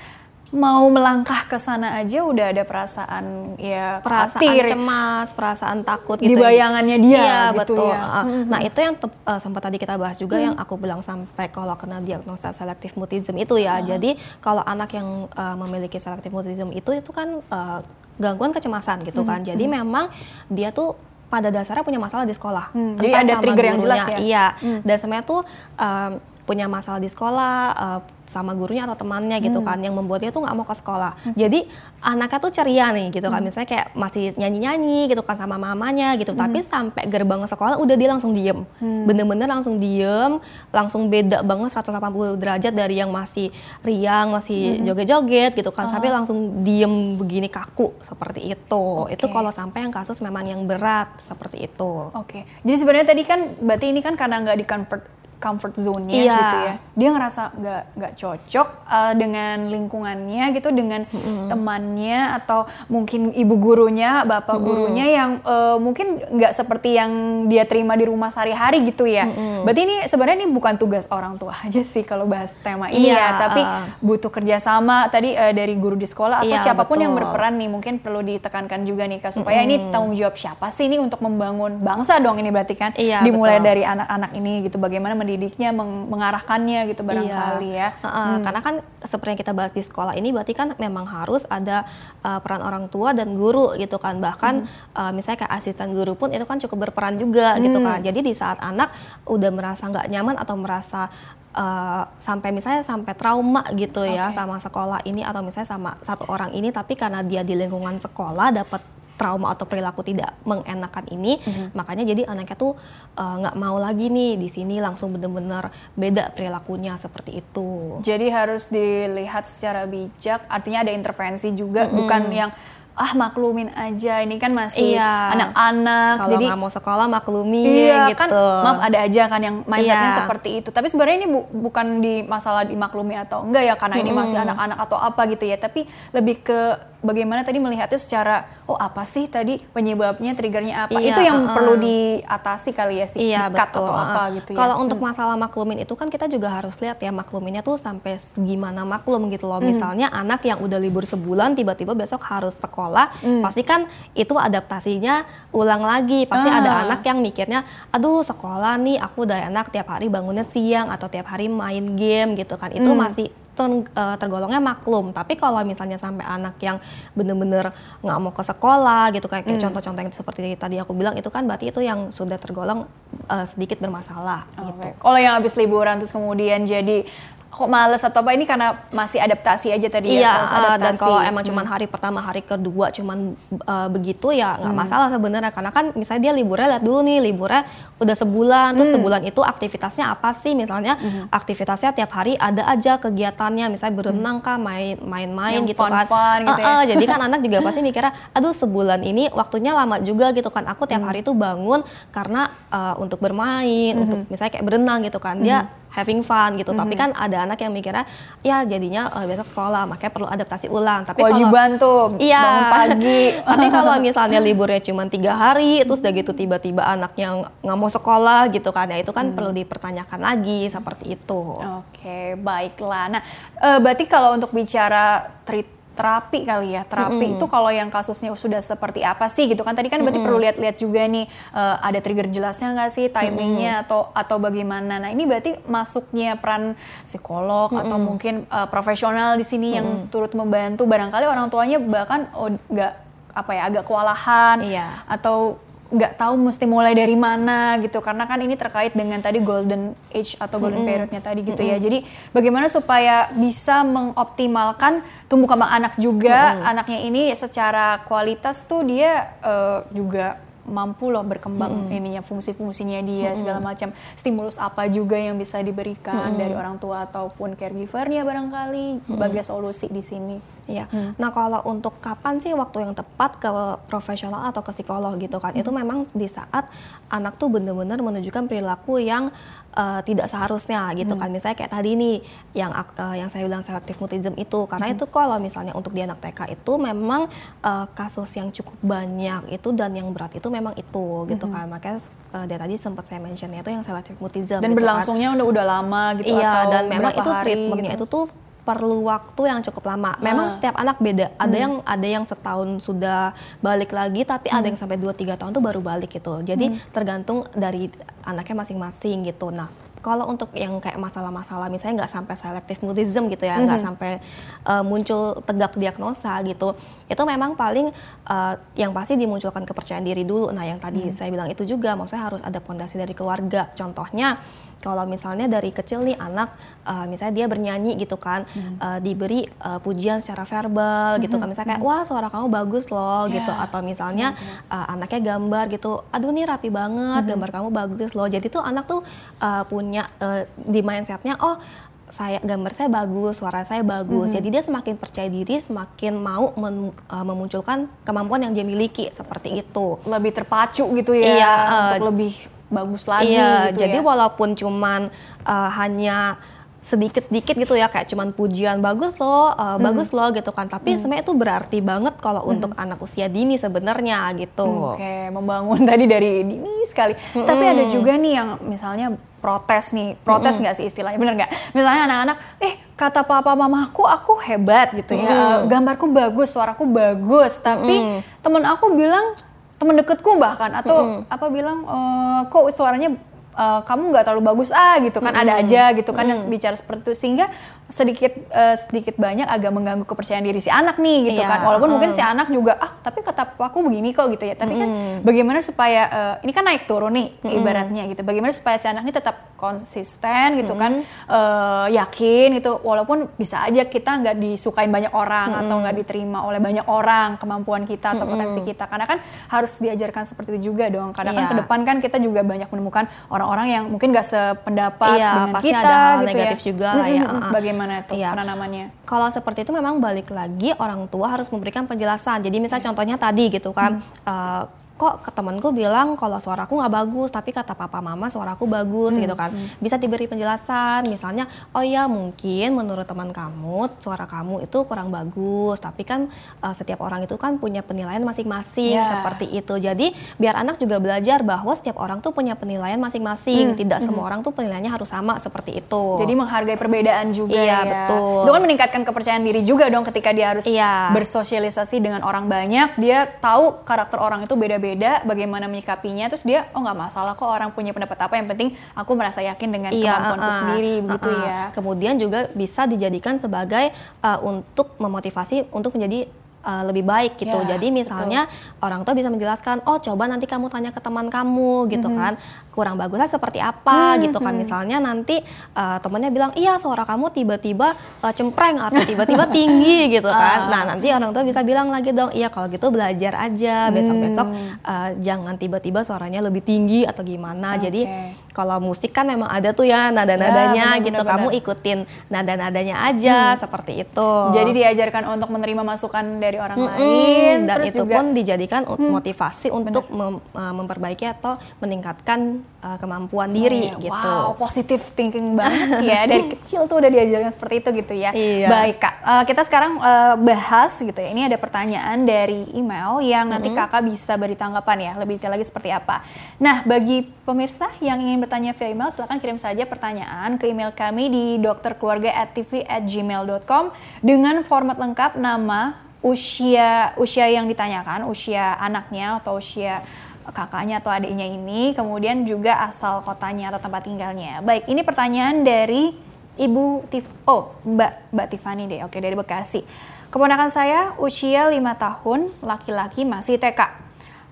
mau melangkah ke sana aja udah ada perasaan ya perasaan khawatir. cemas, perasaan takut Di gitu. bayangannya dia Iya, gitu betul. ya. Uh, Nah, itu yang uh, sempat tadi kita bahas juga yang aku bilang sampai kalau kena diagnosa selective mutism itu ya. Jadi, kalau anak yang uh, memiliki selective mutism itu itu kan uh, gangguan kecemasan gitu kan. Jadi memang dia tuh pada dasarnya punya masalah di sekolah. Hmm, jadi ada trigger yang jelas ya? Iya. Dan sebenarnya tuh um, punya masalah di sekolah uh, sama gurunya atau temannya gitu Hmm. kan yang membuat dia tuh nggak mau ke sekolah. Jadi anaknya tuh ceria nih gitu Hmm. kan misalnya kayak masih nyanyi-nyanyi gitu kan sama mamanya gitu. Hmm. Tapi sampai gerbang sekolah udah dia langsung diem. Bener-bener langsung diem, langsung beda banget 180 derajat dari yang masih riang, masih Hmm. joget-joget gitu Oh. kan. Sampai langsung diem begini kaku seperti itu. Itu Oke. kalau sampai yang kasus memang yang berat seperti itu. Oke, jadi sebenarnya tadi kan berarti ini kan karena nggak di comfort comfort zone-nya Iya. gitu ya. Dia ngerasa nggak nggak cocok uh, dengan lingkungannya gitu, dengan temannya atau mungkin ibu gurunya, bapak gurunya yang uh, mungkin nggak seperti yang dia terima di rumah sehari-hari gitu ya. Berarti ini sebenarnya ini bukan tugas orang tua aja sih kalau bahas tema ini Iya, ya, tapi uh. butuh kerjasama tadi uh, dari guru di sekolah atau Iya, siapa pun yang betul. berperan nih mungkin perlu ditekankan juga nih Kak supaya ini tanggung jawab siapa sih ini untuk membangun bangsa dong ini berarti kan Iya, dimulai betul. dari anak-anak ini gitu bagaimana mendidiknya meng- mengarahkannya gitu barangkali ya Iya. Heeh, Karena kan seperti yang kita bahas di sekolah ini berarti kan memang harus ada uh, peran orang tua dan guru gitu kan. Bahkan uh, misalnya kayak asisten guru pun itu kan cukup berperan juga gitu kan. Jadi di saat anak udah merasa nggak nyaman atau merasa uh, sampai misalnya sampai trauma gitu ya Oke. sama sekolah ini atau misalnya sama satu orang ini tapi karena dia di lingkungan sekolah dapat trauma atau perilaku tidak mengenakan ini, makanya jadi anaknya tuh uh, nggak mau lagi nih di sini langsung bener-bener beda perilakunya seperti itu. jadi harus dilihat secara bijak artinya ada intervensi juga bukan yang ah maklumin aja ini kan masih Iya. anak-anak Kalau jadi nggak mau sekolah maklumi Iya gitu. kan, maaf ada aja kan yang mindsetnya Iya. seperti itu. Tapi sebenarnya ini bu- bukan di masalah dimaklumi atau enggak ya, karena ini masih anak-anak atau apa gitu ya. Tapi lebih ke bagaimana tadi melihatnya secara, oh apa sih tadi penyebabnya, triggernya apa? Iya, itu yang uh-uh. perlu diatasi kali ya sih, Iya di-cut betul. atau apa Heeh. gitu ya. Kalau untuk masalah maklumin itu kan kita juga harus lihat ya makluminnya tuh sampai gimana maklum gitu loh. Misalnya anak yang udah libur sebulan tiba-tiba besok harus sekolah, pasti kan itu adaptasinya ulang lagi. Pasti Ah. ada anak yang mikirnya, aduh sekolah nih aku udah enak tiap hari bangunnya siang atau tiap hari main game gitu kan. Itu masih ter- eh, tergolongnya maklum. Tapi kalau misalnya sampai anak yang bener-bener nggak mau ke sekolah gitu kayak, kayak contoh-contoh yang seperti tadi aku bilang itu kan berarti itu yang sudah tergolong eh, sedikit bermasalah gitu. Oke. Kalau yang habis liburan terus kemudian jadi kok males atau apa ini karena masih adaptasi aja tadi Iya, ya harus eh, dan adaptasi. kalau emang cuman hari pertama, hari kedua cuman eh, begitu ya nggak masalah sebenarnya karena kan misalnya dia liburnya lihat dulu nih liburnya udah sebulan, terus sebulan itu aktivitasnya apa sih? Misalnya aktivitasnya tiap hari ada aja kegiatannya, misalnya berenang kah, main main-main gitu kan. fun-fun gitu Eh, ya. eh, jadi kan *laughs* anak juga pasti mikirnya, aduh sebulan ini waktunya lama juga gitu kan. Aku tiap hari tuh bangun karena eh, untuk bermain, untuk misalnya kayak berenang gitu kan. Dia having fun gitu. Tapi kan ada anak yang mikirnya, ya jadinya eh, besok sekolah, makanya perlu adaptasi ulang. Tapi kalau- kewajiban tuh Iya. bangun pagi. *laughs* Tapi kalau misalnya liburnya cuma tiga hari, terus udah gitu tiba-tiba anaknya nggak mau sekolah gitu kan, ya itu kan perlu dipertanyakan lagi seperti itu. Oke, baiklah. Nah, eh, berarti kalau untuk bicara treat terapi kali ya, terapi itu kalau yang kasusnya sudah seperti apa sih gitu kan? Tadi kan berarti perlu lihat-lihat juga nih eh, ada trigger jelasnya nggak sih, timingnya atau atau bagaimana? Nah ini berarti masuknya peran psikolog atau mungkin eh, profesional di sini yang turut membantu. Barangkali orang tuanya bahkan oh nggak apa ya agak kewalahan Iya. atau nggak tahu mesti mulai dari mana gitu karena kan ini terkait dengan tadi golden age atau golden mm -hmm. periodnya tadi gitu mm -hmm. ya jadi bagaimana supaya bisa mengoptimalkan tumbuh kembang anak juga mm -hmm. anaknya ini secara kualitas tuh dia uh, juga mampu loh berkembang hmm. ininya fungsi-fungsinya dia hmm. segala macam stimulus apa juga yang bisa diberikan hmm. dari orang tua ataupun caregivernya barangkali hmm. sebagai solusi di sini. Iya. Hmm. Nah kalau untuk kapan sih waktu yang tepat ke profesional atau ke psikolog gitu kan? Hmm. Itu memang di saat anak tuh benar-benar menunjukkan perilaku yang uh, tidak seharusnya gitu hmm. kan misalnya kayak tadi nih yang uh, yang saya bilang selektif mutism itu karena hmm. itu kalau misalnya untuk di anak TK itu memang uh, kasus yang cukup banyak itu dan yang berat itu memang itu gitu hmm. kan makanya uh, dari tadi sempat saya mentionnya itu yang selektif mutism dan gitu kan. berlangsungnya kan. udah udah lama gitu iya dan memang itu treatmentnya gitu. itu tuh perlu waktu yang cukup lama. Memang ah. setiap anak beda. Ada hmm. yang ada yang setahun sudah balik lagi, tapi hmm. ada yang sampai 2 3 tahun tuh baru balik gitu. Jadi hmm. tergantung dari anaknya masing-masing gitu. Nah, kalau untuk yang kayak masalah-masalah misalnya nggak sampai selektif mutism gitu ya, nggak mm -hmm. sampai uh, muncul tegak diagnosa gitu, itu memang paling uh, yang pasti dimunculkan kepercayaan diri dulu. Nah, yang tadi mm -hmm. saya bilang itu juga, maksudnya harus ada pondasi dari keluarga. Contohnya kalau misalnya dari kecil nih anak uh, misalnya dia bernyanyi gitu kan hmm. uh, diberi uh, pujian secara verbal hmm. gitu kan misalnya kayak wah suara kamu bagus loh yeah. gitu atau misalnya uh, anaknya gambar gitu aduh nih rapi banget hmm. gambar kamu bagus loh jadi tuh anak tuh uh, punya uh, di mindsetnya oh saya gambar saya bagus, suara saya bagus. -hmm. Jadi dia semakin percaya diri, semakin mau men, uh, memunculkan kemampuan yang dia miliki seperti itu. Lebih terpacu gitu ya iya, untuk lebih bagus lagi iya, gitu jadi ya. walaupun cuman uh, hanya sedikit-sedikit gitu ya kayak cuman pujian bagus loh, uh, hmm. bagus loh gitu kan. Tapi hmm. sebenarnya itu berarti banget kalau hmm. untuk anak usia dini sebenarnya gitu. Oke, okay, membangun *laughs* tadi dari dini sekali. Hmm. Tapi ada juga nih yang misalnya protes nih, protes nggak hmm. sih istilahnya, bener nggak? Misalnya anak-anak, eh kata papa mamaku aku hebat gitu ya, hmm. gambarku bagus, suaraku bagus, tapi hmm. temen aku bilang temen deketku bahkan atau mm apa bilang e, kok suaranya uh, kamu nggak terlalu bagus ah gitu kan mm -hmm. ada aja gitu kan mm -hmm. yang bicara seperti itu sehingga sedikit uh, sedikit banyak agak mengganggu kepercayaan diri si anak nih gitu iya, kan walaupun uh. mungkin si anak juga ah tapi kata aku begini kok gitu ya tapi mm. kan bagaimana supaya uh, ini kan naik turun nih mm. ibaratnya gitu bagaimana supaya si anak ini tetap konsisten gitu mm. kan uh, yakin gitu walaupun bisa aja kita nggak disukain banyak orang mm. atau nggak diterima oleh banyak orang kemampuan kita atau mm. potensi kita karena kan harus diajarkan seperti itu juga dong karena yeah. kan iya. ke depan kan kita juga banyak menemukan orang-orang yang mungkin nggak sependapat iya, dengan pasti kita ada hal gitu negatif ya. juga mm -hmm. ya bagaimana gimana tuh iya. penanamannya? Kalau seperti itu memang balik lagi orang tua harus memberikan penjelasan. Jadi misalnya iya. contohnya tadi gitu kan, hmm. uh, kok ke temanku bilang kalau suaraku nggak bagus tapi kata papa mama suaraku bagus hmm. gitu kan hmm. bisa diberi penjelasan misalnya oh ya mungkin menurut teman kamu suara kamu itu kurang bagus tapi kan uh, setiap orang itu kan punya penilaian masing-masing yeah. seperti itu jadi biar anak juga belajar bahwa setiap orang tuh punya penilaian masing-masing hmm. tidak hmm. semua orang tuh penilaiannya harus sama seperti itu jadi menghargai perbedaan juga iya, ya betul itu kan meningkatkan kepercayaan diri juga dong ketika dia harus iya. bersosialisasi dengan orang banyak dia tahu karakter orang itu beda-beda beda bagaimana menyikapinya terus dia oh nggak masalah kok orang punya pendapat apa yang penting aku merasa yakin dengan iya, kemampuanku uh, sendiri begitu uh, uh. ya kemudian juga bisa dijadikan sebagai uh, untuk memotivasi untuk menjadi uh, lebih baik gitu. Ya, Jadi misalnya betul. orang tua bisa menjelaskan, oh coba nanti kamu tanya ke teman kamu gitu mm -hmm. kan, kurang bagusnya seperti apa hmm, gitu kan. Hmm. Misalnya nanti uh, temennya bilang, iya suara kamu tiba-tiba uh, cempreng atau tiba-tiba tinggi *laughs* gitu kan. Uh. Nah nanti orang tua bisa bilang lagi dong, iya kalau gitu belajar aja besok-besok uh, jangan tiba-tiba suaranya lebih tinggi atau gimana. Okay. Jadi kalau musik kan memang ada tuh ya nada-nadanya ya, gitu. Bener, Kamu ikutin nada-nadanya aja hmm. seperti itu. Jadi diajarkan untuk menerima masukan dari orang hmm, lain dan itu juga, pun dijadikan hmm, motivasi untuk mem, memperbaiki atau meningkatkan uh, kemampuan diri oh, gitu. Wow, positif thinking banget *laughs* ya dari kecil tuh udah diajarkan seperti itu gitu ya. Iya. Baik kak, uh, kita sekarang uh, bahas gitu ya. Ini ada pertanyaan dari email yang nanti mm -hmm. kakak bisa beri tanggapan ya lebih detail lagi seperti apa. Nah bagi pemirsa yang ingin bertanya via email, silahkan kirim saja pertanyaan ke email kami di dokterkeluarga@tv@gmail.com dengan format lengkap nama, usia usia yang ditanyakan, usia anaknya atau usia kakaknya atau adiknya ini, kemudian juga asal kotanya atau tempat tinggalnya. Baik, ini pertanyaan dari Ibu Tif oh Mbak Mbak Tiffany deh, oke dari Bekasi. Keponakan saya usia 5 tahun, laki-laki masih TK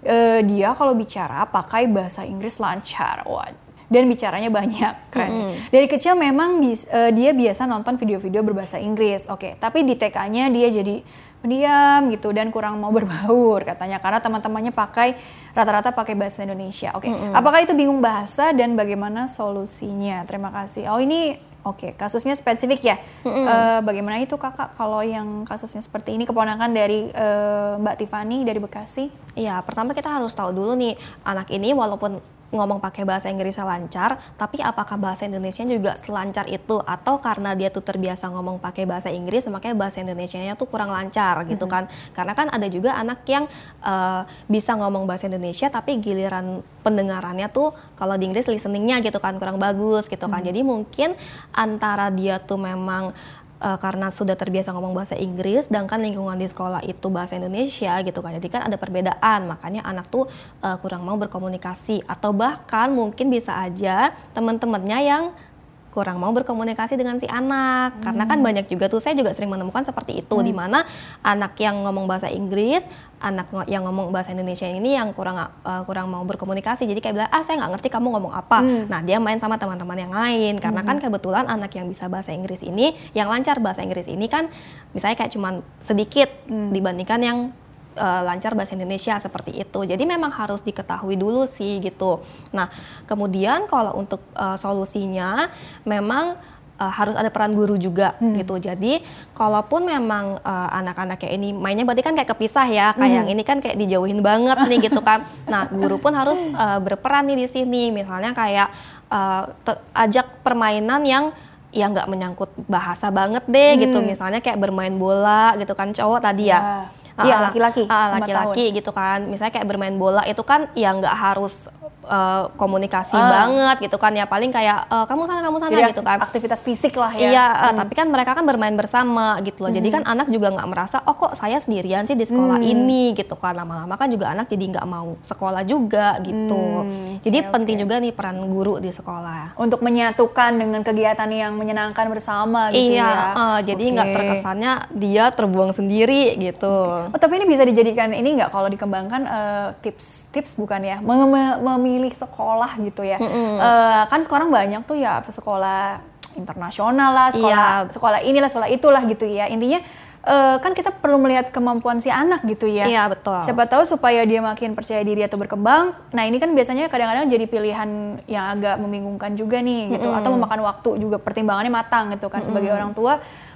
uh, dia kalau bicara pakai bahasa Inggris lancar. Wah, dan bicaranya banyak keren. Mm -hmm. Dari kecil memang bis, uh, dia biasa nonton video-video berbahasa Inggris. Oke, okay. tapi di TK-nya dia jadi pendiam gitu dan kurang mau *laughs* berbaur katanya karena teman-temannya pakai rata-rata pakai bahasa Indonesia. Oke, okay. mm -hmm. apakah itu bingung bahasa dan bagaimana solusinya? Terima kasih. Oh ini oke okay. kasusnya spesifik ya. Mm -hmm. uh, bagaimana itu kakak kalau yang kasusnya seperti ini keponakan dari uh, Mbak Tiffany dari Bekasi? Iya, pertama kita harus tahu dulu nih anak ini walaupun ngomong pakai bahasa Inggrisnya lancar, tapi apakah bahasa Indonesia juga selancar itu atau karena dia tuh terbiasa ngomong pakai bahasa Inggris makanya bahasa Indonesia-nya tuh kurang lancar gitu kan. Karena kan ada juga anak yang uh, bisa ngomong bahasa Indonesia tapi giliran pendengarannya tuh kalau di Inggris listeningnya gitu kan kurang bagus gitu kan. Mm. Jadi mungkin antara dia tuh memang uh, karena sudah terbiasa ngomong bahasa Inggris, sedangkan lingkungan di sekolah itu bahasa Indonesia gitu kan. Jadi kan ada perbedaan, makanya anak tuh uh, kurang mau berkomunikasi atau bahkan mungkin bisa aja teman-temannya yang kurang mau berkomunikasi dengan si anak hmm. karena kan banyak juga tuh saya juga sering menemukan seperti itu hmm. di mana anak yang ngomong bahasa Inggris anak yang ngomong bahasa Indonesia ini yang kurang uh, kurang mau berkomunikasi jadi kayak bilang ah saya nggak ngerti kamu ngomong apa hmm. nah dia main sama teman-teman yang lain karena kan hmm. kan kebetulan anak yang bisa bahasa Inggris ini yang lancar bahasa Inggris ini kan misalnya kayak cuman sedikit hmm. dibandingkan yang uh, lancar bahasa Indonesia seperti itu. Jadi memang harus diketahui dulu sih gitu. Nah, kemudian kalau untuk uh, solusinya memang uh, harus ada peran guru juga hmm. gitu. Jadi kalaupun memang uh, anak-anak kayak ini mainnya berarti kan kayak kepisah ya, kayak hmm. yang ini kan kayak dijauhin banget nih gitu kan. Nah, guru pun harus uh, berperan nih di sini. Misalnya kayak uh, ajak permainan yang ya nggak menyangkut bahasa banget deh gitu. hmm. gitu. Misalnya kayak bermain bola gitu kan cowok tadi ya. ya Iya laki-laki. laki-laki gitu kan. Misalnya kayak bermain bola itu kan ya nggak harus uh, komunikasi uh. banget gitu kan ya paling kayak uh, kamu sana kamu sana Jadi gitu kan aktivitas fisik lah ya iya uh, tapi kan mereka kan bermain bersama gitu loh hmm. jadi kan anak juga nggak merasa oh kok saya sendirian sih di sekolah hmm. ini gitu kan lama-lama kan juga anak jadi nggak mau sekolah juga gitu hmm. jadi okay, penting okay. juga nih peran guru di sekolah untuk menyatukan dengan kegiatan yang menyenangkan bersama gitu iya, ya uh, jadi nggak okay. terkesannya dia terbuang sendiri gitu oh, tapi ini bisa dijadikan ini nggak kalau dikembangkan tips tips tips bukan ya memilih milih sekolah gitu ya. Mm -hmm. uh, kan sekarang banyak tuh ya sekolah internasional lah, sekolah iya. sekolah inilah, sekolah itulah gitu ya. Intinya uh, kan kita perlu melihat kemampuan si anak gitu ya. Iya betul. Siapa tahu supaya dia makin percaya diri atau berkembang. Nah ini kan biasanya kadang-kadang jadi pilihan yang agak membingungkan juga nih gitu, mm -hmm. atau memakan waktu juga pertimbangannya matang gitu kan mm -hmm. sebagai orang tua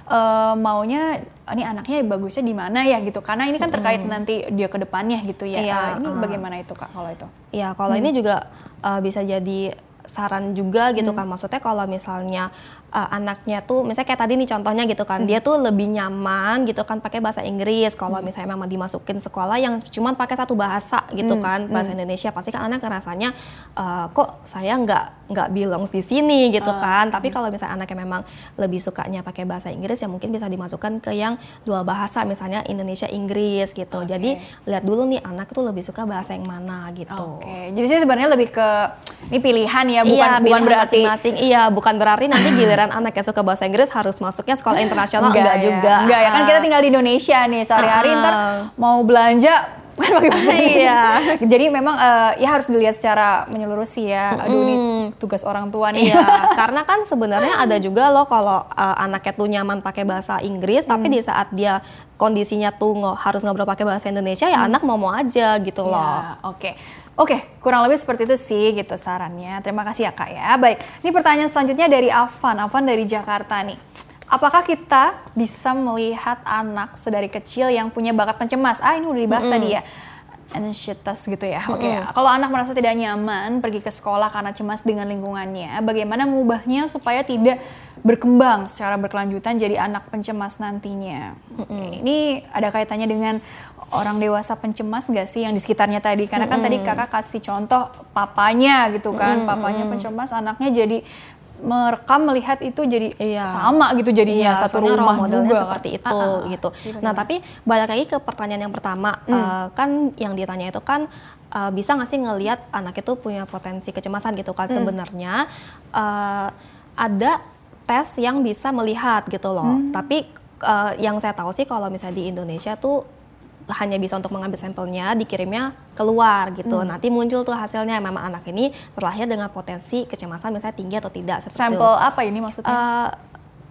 uh, maunya ini anaknya bagusnya di mana ya gitu karena ini kan terkait mm. nanti dia ke depannya gitu ya. Iya, uh, ini uh. bagaimana itu Kak kalau itu? Iya, kalau hmm. ini juga uh, bisa jadi saran juga gitu hmm. kan maksudnya kalau misalnya uh, anaknya tuh misalnya kayak tadi nih contohnya gitu kan hmm. dia tuh lebih nyaman gitu kan pakai bahasa Inggris kalau hmm. misalnya memang dimasukin sekolah yang cuma pakai satu bahasa gitu hmm. kan bahasa hmm. Indonesia pasti kan anak ngerasanya uh, kok saya nggak nggak bilang di sini gitu uh. kan tapi hmm. kalau misalnya anaknya memang lebih sukanya pakai bahasa Inggris ya mungkin bisa dimasukkan ke yang dua bahasa misalnya Indonesia Inggris gitu okay. jadi lihat dulu nih anak tuh lebih suka bahasa yang mana gitu. Oke okay. jadi sih sebenarnya lebih ke ini pilihan ya bukan iya, bukan berarti masing-masing iya bukan berarti nanti *clears throat* giliran anak yang suka bahasa Inggris harus masuknya sekolah internasional enggak, enggak ya. juga enggak ya kan kita tinggal di Indonesia nih sehari-hari uh, ntar mau belanja *laughs* kan pakai bahasa *laughs* iya. Jadi memang uh, ya harus dilihat secara menyeluruh sih ya. Aduh mm. ini tugas orang tua nih. Iya, karena kan sebenarnya ada juga loh kalau uh, anaknya tuh nyaman pakai bahasa Inggris, mm. tapi di saat dia kondisinya tuh harus ngobrol pakai bahasa Indonesia ya mm. anak mau mau aja gitu loh. Ya, Oke. Okay. Oke, kurang lebih seperti itu sih gitu sarannya. Terima kasih ya kak ya. Baik, ini pertanyaan selanjutnya dari Avan. Avan dari Jakarta nih. Apakah kita bisa melihat anak sedari kecil yang punya bakat pencemas? Ah ini udah dibahas mm -hmm. tadi ya anxietas gitu ya. Oke, okay. kalau anak merasa tidak nyaman pergi ke sekolah karena cemas dengan lingkungannya, bagaimana mengubahnya supaya tidak berkembang secara berkelanjutan jadi anak pencemas nantinya? Okay. Ini ada kaitannya dengan orang dewasa pencemas gak sih yang di sekitarnya tadi? Karena kan tadi kakak kasih contoh papanya gitu kan, papanya pencemas, anaknya jadi merekam melihat itu jadi iya. sama gitu jadinya iya, satu rumah juga seperti itu uh, uh, gitu. Nah tapi balik lagi ke pertanyaan yang pertama hmm. uh, kan yang ditanya itu kan uh, bisa nggak sih ngelihat anak itu punya potensi kecemasan gitu kan hmm. sebenarnya uh, ada tes yang bisa melihat gitu loh. Hmm. Tapi uh, yang saya tahu sih kalau misalnya di Indonesia tuh hanya bisa untuk mengambil sampelnya, dikirimnya keluar gitu. Hmm. Nanti muncul tuh hasilnya memang anak ini terlahir dengan potensi kecemasan misalnya tinggi atau tidak. Sampel itu. apa ini maksudnya? Uh,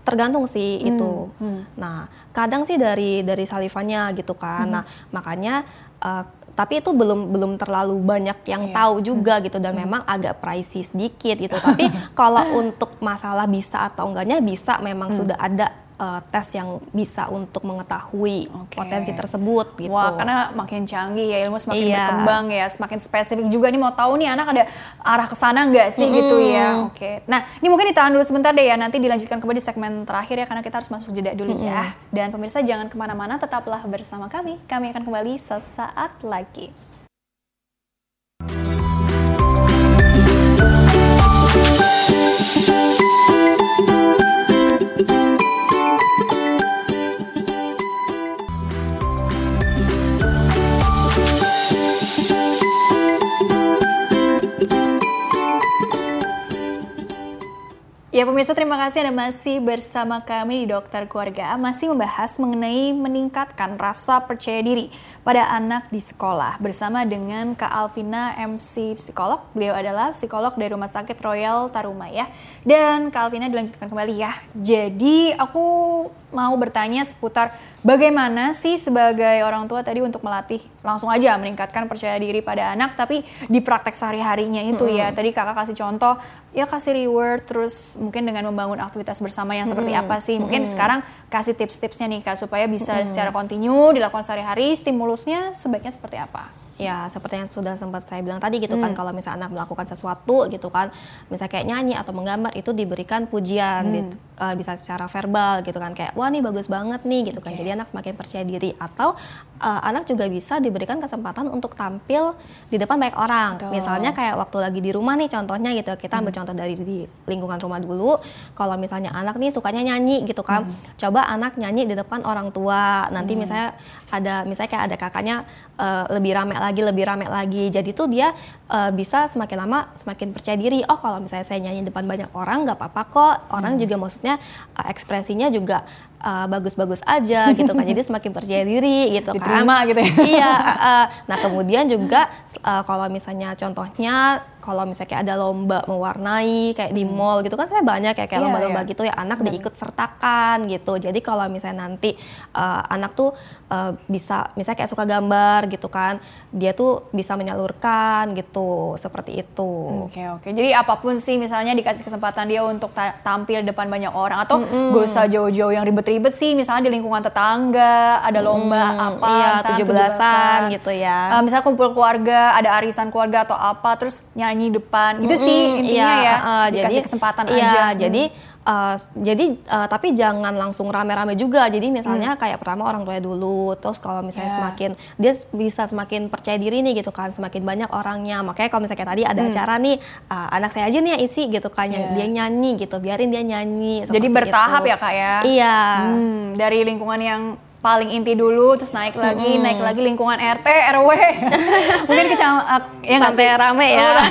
tergantung sih hmm. itu. Hmm. Nah, kadang sih dari dari salivanya gitu kan. Hmm. Nah, makanya uh, tapi itu belum belum terlalu banyak yang yeah. tahu juga gitu dan hmm. memang agak pricey sedikit gitu. *laughs* tapi kalau untuk masalah bisa atau enggaknya bisa memang hmm. sudah ada uh, tes yang bisa untuk mengetahui okay. potensi tersebut gitu. Wah, karena makin canggih ya ilmu semakin iya. berkembang ya, semakin spesifik juga nih mau tahu nih anak ada arah ke sana nggak sih mm gitu ya. Oke. Okay. Nah, ini mungkin ditahan dulu sebentar deh ya, nanti dilanjutkan kembali di segmen terakhir ya karena kita harus masuk jeda dulu mm ya. Dan pemirsa jangan ke mana-mana, tetaplah bersama kami. Kami akan kembali sesaat lagi. Pemirsa terima kasih Anda masih bersama kami di Dokter Keluarga masih membahas mengenai meningkatkan rasa percaya diri pada anak di sekolah bersama dengan Kak Alvina MC Psikolog. Beliau adalah psikolog dari Rumah Sakit Royal Tarumaya. Dan Kak Alvina dilanjutkan kembali ya. Jadi aku mau bertanya seputar bagaimana sih sebagai orang tua tadi untuk melatih langsung aja meningkatkan percaya diri pada anak tapi di praktek sehari-harinya itu -hmm. ya. Tadi kakak kasih contoh ya kasih reward terus mungkin dengan membangun aktivitas bersama yang seperti -hmm. apa sih. Mungkin -hmm. sekarang kasih tips-tipsnya nih Kak supaya bisa -hmm. secara kontinu dilakukan sehari-hari stimulusnya sebaiknya seperti apa? Ya seperti yang sudah sempat saya bilang tadi gitu kan, hmm. kan kalau misalnya anak melakukan sesuatu gitu kan misalnya kayak nyanyi atau menggambar itu diberikan pujian hmm. gitu, uh, bisa secara verbal gitu kan kayak wah nih bagus banget nih gitu okay. kan jadi anak semakin percaya diri atau uh, anak juga bisa diberikan kesempatan untuk tampil di depan banyak orang Betul. misalnya kayak waktu lagi di rumah nih contohnya gitu kita ambil hmm. contoh dari di lingkungan rumah dulu kalau misalnya anak nih sukanya nyanyi gitu kan hmm. coba anak nyanyi di depan orang tua nanti hmm. misalnya ada misalnya kayak ada kakaknya uh, lebih rame lagi lebih rame lagi. Jadi tuh dia uh, bisa semakin lama semakin percaya diri oh kalau misalnya saya nyanyi depan banyak orang nggak apa-apa kok. Orang hmm. juga maksudnya uh, ekspresinya juga bagus-bagus uh, aja gitu kan. Jadi semakin percaya diri gitu Diterima kan gitu ya. Iya uh, nah kemudian juga uh, kalau misalnya contohnya kalau misalnya kayak ada lomba mewarnai kayak di hmm. mall gitu kan sebenarnya banyak ya kayak iya, lomba-lomba yeah, yeah. gitu ya anak hmm. diikut sertakan gitu jadi kalau misalnya nanti uh, anak tuh uh, bisa misalnya kayak suka gambar gitu kan dia tuh bisa menyalurkan gitu seperti itu oke okay, oke okay. jadi apa pun sih misalnya dikasih kesempatan dia untuk ta tampil depan banyak orang atau mm gak usah jauh-jauh yang ribet-ribet sih misalnya di lingkungan tetangga ada lomba mm, apa iya, tujuh belasan gitu ya uh, misalnya kumpul keluarga ada arisan keluarga atau apa terus nyanyi nyanyi depan itu sih intinya iya, ya uh, dikasih jadi, kesempatan iya, aja jadi Uh, jadi uh, tapi jangan langsung rame-rame juga. Jadi misalnya hmm. kayak pertama orang tua dulu, terus kalau misalnya yeah. semakin dia bisa semakin percaya diri nih gitu kan, semakin banyak orangnya. Makanya kalau misalnya tadi ada hmm. acara nih, uh, anak saya aja nih yang isi gitu kan, yeah. dia nyanyi gitu, biarin dia nyanyi. Jadi bertahap itu. ya kak ya? Iya. Hmm, dari lingkungan yang paling inti dulu terus naik lagi hmm. naik lagi lingkungan RT RW *laughs* mungkin kecamatan ya nggak rame ya. *laughs*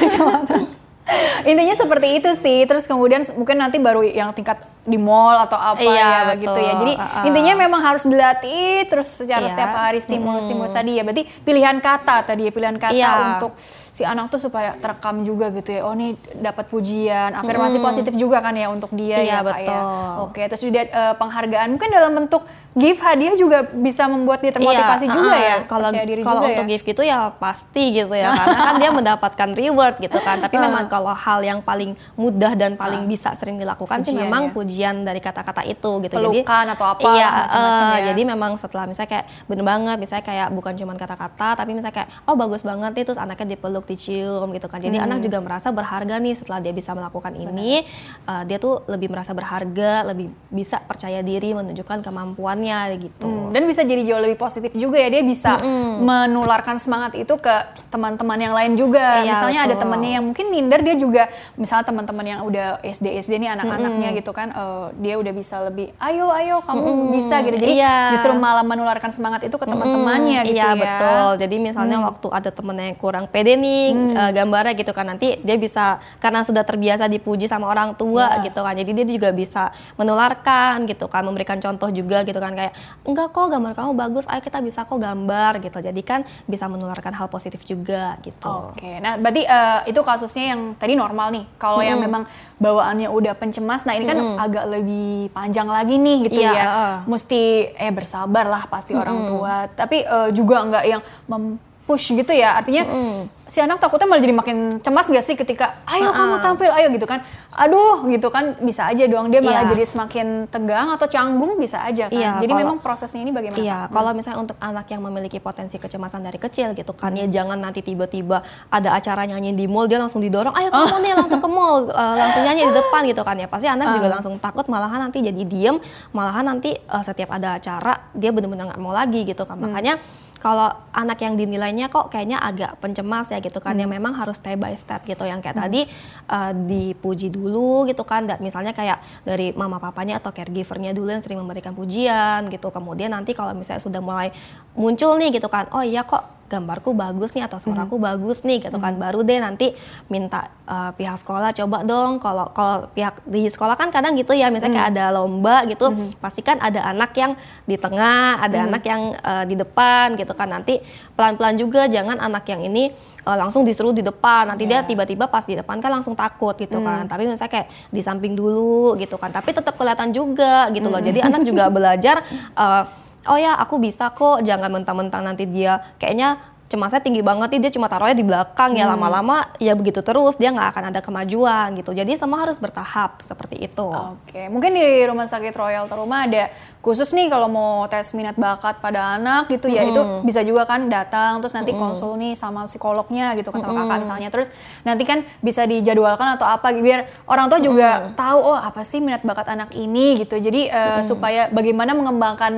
Intinya seperti itu sih. Terus kemudian mungkin nanti baru yang tingkat di mall atau apa iya, ya betul. gitu ya jadi uh, intinya memang harus dilatih terus secara iya. setiap hari stimulus stimulus tadi ya berarti pilihan kata tadi ya pilihan kata iya. untuk si anak tuh supaya terekam juga gitu ya. Oh nih dapat pujian, afirmasi hmm. positif juga kan ya untuk dia iya, ya betul. ya. Oke, terus juga uh, penghargaan mungkin dalam bentuk gift hadiah juga bisa membuat dia termotivasi iya, juga uh, ya. Kalau kalau untuk ya? gift gitu ya pasti gitu ya karena kan dia mendapatkan reward gitu kan. Tapi uh. *laughs* memang kalau hal yang paling mudah dan paling uh. bisa sering dilakukan pujian, sih memang ya? pujian dari kata-kata itu gitu. Pelukan jadi atau apa iya, uh, ya. Jadi memang setelah misalnya kayak bener banget misalnya kayak bukan cuma kata-kata tapi misalnya kayak oh bagus banget itu anaknya dipeluk peluk dicium gitu kan jadi hmm. anak juga merasa berharga nih setelah dia bisa melakukan ini uh, dia tuh lebih merasa berharga lebih bisa percaya diri menunjukkan kemampuannya gitu hmm. dan bisa jadi jauh lebih positif juga ya dia bisa hmm. menularkan semangat itu ke teman-teman yang lain juga iya, misalnya betul. ada temannya yang mungkin minder dia juga misalnya teman-teman yang udah SD SD nih anak-anaknya hmm. gitu kan uh, dia udah bisa lebih ayo ayo kamu mm -hmm. bisa gitu jadi iya. justru malah menularkan semangat itu ke teman-temannya mm, gitu iya, ya betul jadi misalnya mm. waktu ada temennya yang kurang pede nih mm. uh, gambarnya gitu kan nanti dia bisa karena sudah terbiasa dipuji sama orang tua yeah. gitu kan jadi dia juga bisa menularkan gitu kan memberikan contoh juga gitu kan kayak enggak kok gambar kamu bagus ayo kita bisa kok gambar gitu jadi kan bisa menularkan hal positif juga gitu oke okay. nah berarti uh, itu kasusnya yang tadi normal nih kalau mm. yang memang bawaannya udah pencemas nah ini kan mm. Agak lebih panjang lagi nih gitu yeah, ya uh. mesti eh bersabar lah pasti mm. orang tua tapi uh, juga nggak yang mem push gitu ya artinya mm. si anak takutnya malah jadi makin cemas gak sih ketika ayo uh -uh. kamu tampil ayo gitu kan aduh gitu kan bisa aja doang dia malah yeah. jadi semakin tegang atau canggung bisa aja kan yeah, jadi kalo, memang prosesnya ini bagaimana iya hmm. kalau misalnya untuk anak yang memiliki potensi kecemasan dari kecil gitu kan ya jangan nanti tiba-tiba ada acara nyanyi di mall dia langsung didorong ayo kamu nih langsung ke mall uh, *laughs* langsung nyanyi di depan gitu kan ya pasti anak uh. juga langsung takut malahan nanti jadi diem malahan nanti uh, setiap ada acara dia benar-benar nggak mau lagi gitu kan hmm. makanya kalau anak yang dinilainya kok kayaknya agak pencemas ya gitu kan, hmm. yang memang harus step by step gitu, yang kayak hmm. tadi uh, dipuji dulu gitu kan, misalnya kayak dari mama papanya atau caregivernya dulu yang sering memberikan pujian gitu, kemudian nanti kalau misalnya sudah mulai muncul nih gitu kan, oh iya kok gambarku bagus nih atau suaraku hmm. bagus nih gitu kan hmm. baru deh nanti minta uh, pihak sekolah coba dong kalau kalau pihak di sekolah kan kadang gitu ya misalnya hmm. kayak ada lomba gitu hmm. pasti kan ada anak yang di tengah ada hmm. anak yang uh, di depan gitu kan nanti pelan-pelan juga jangan anak yang ini uh, langsung disuruh di depan nanti yeah. dia tiba-tiba pas di depan kan langsung takut gitu hmm. kan tapi misalnya kayak di samping dulu gitu kan tapi tetap kelihatan juga gitu hmm. loh jadi anak juga *laughs* belajar uh, oh ya aku bisa kok. Jangan mentang-mentang nanti dia. Kayaknya cemasnya tinggi banget nih. Dia cuma taruhnya di belakang ya. Hmm. lama-lama ya begitu terus. Dia nggak akan ada kemajuan gitu. Jadi semua harus bertahap seperti itu. Oke. Mungkin di rumah sakit Royal Teruma ada khusus nih kalau mau tes minat bakat pada anak gitu ya hmm. itu bisa juga kan datang terus nanti hmm. konsul nih sama psikolognya gitu kan sama hmm. kakak misalnya terus nanti kan bisa dijadwalkan atau apa biar orang tua juga hmm. tahu oh apa sih minat bakat anak ini gitu jadi uh, hmm. supaya bagaimana mengembangkan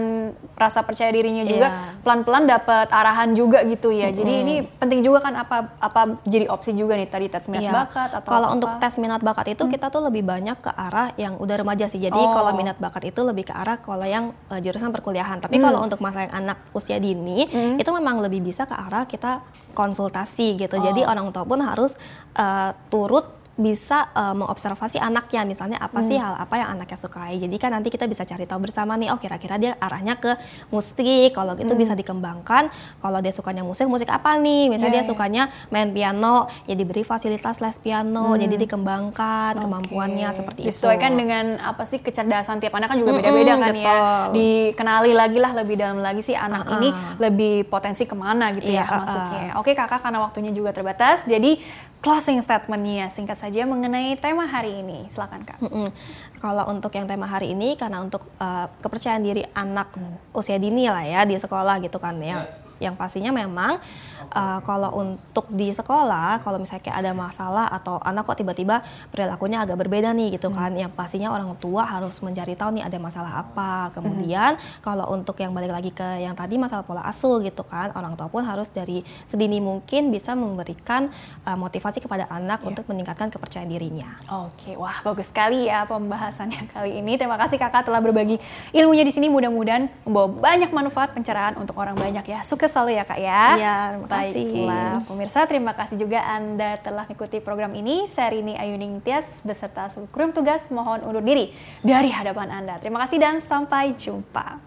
rasa percaya dirinya juga iya. pelan-pelan yeah. dapat arahan juga gitu ya ya. Jadi ini penting juga kan apa apa jadi opsi juga nih tadi tes minat iya. bakat atau Kalau untuk tes minat bakat itu hmm. kita tuh lebih banyak ke arah yang udah remaja sih. Jadi oh. kalau minat bakat itu lebih ke arah kalau yang uh, jurusan perkuliahan. Tapi hmm. kalau untuk masalah yang anak usia dini hmm. itu memang lebih bisa ke arah kita konsultasi gitu. Oh. Jadi orang tua pun harus uh, turut bisa uh, mengobservasi anaknya misalnya apa hmm. sih hal apa yang anaknya sukai jadi kan nanti kita bisa cari tahu bersama nih oh kira-kira dia arahnya ke musik kalau gitu hmm. bisa dikembangkan kalau dia sukanya musik musik apa nih misalnya yeah, dia yeah. sukanya main piano ya diberi fasilitas les piano hmm. jadi dikembangkan okay. kemampuannya seperti itu disesuaikan dengan apa sih kecerdasan tiap anak kan juga beda-beda hmm, kan betul. ya dikenali lagi lah lebih dalam lagi sih anak uh -uh. ini lebih potensi ke mana gitu yeah, ya uh -uh. oke kakak karena waktunya juga terbatas jadi closing statementnya singkat saja mengenai tema hari ini. Silakan Kak. Mm -mm. Kalau untuk yang tema hari ini karena untuk uh, kepercayaan diri anak usia dini lah ya di sekolah gitu kan ya. Yang pastinya memang uh, kalau untuk di sekolah kalau misalnya kayak ada masalah atau anak kok tiba-tiba perilakunya agak berbeda nih gitu kan yang pastinya orang tua harus mencari tahu nih ada masalah apa kemudian hmm. kalau untuk yang balik lagi ke yang tadi masalah pola asuh gitu kan orang tua pun harus dari sedini mungkin bisa memberikan uh, motivasi kepada anak yeah. untuk meningkatkan kepercayaan dirinya. Oke, wah bagus sekali ya pembahasannya *laughs* kali ini. Terima kasih kakak telah berbagi ilmunya di sini. Mudah-mudahan membawa banyak manfaat pencerahan untuk orang banyak ya. Sukses sukses selalu ya Kak ya. Iya, terima kasih. Baiklah, pemirsa terima kasih juga Anda telah mengikuti program ini. Saya Rini Ayuning Tias beserta seluruh kru tugas mohon undur diri dari hadapan Anda. Terima kasih dan sampai jumpa.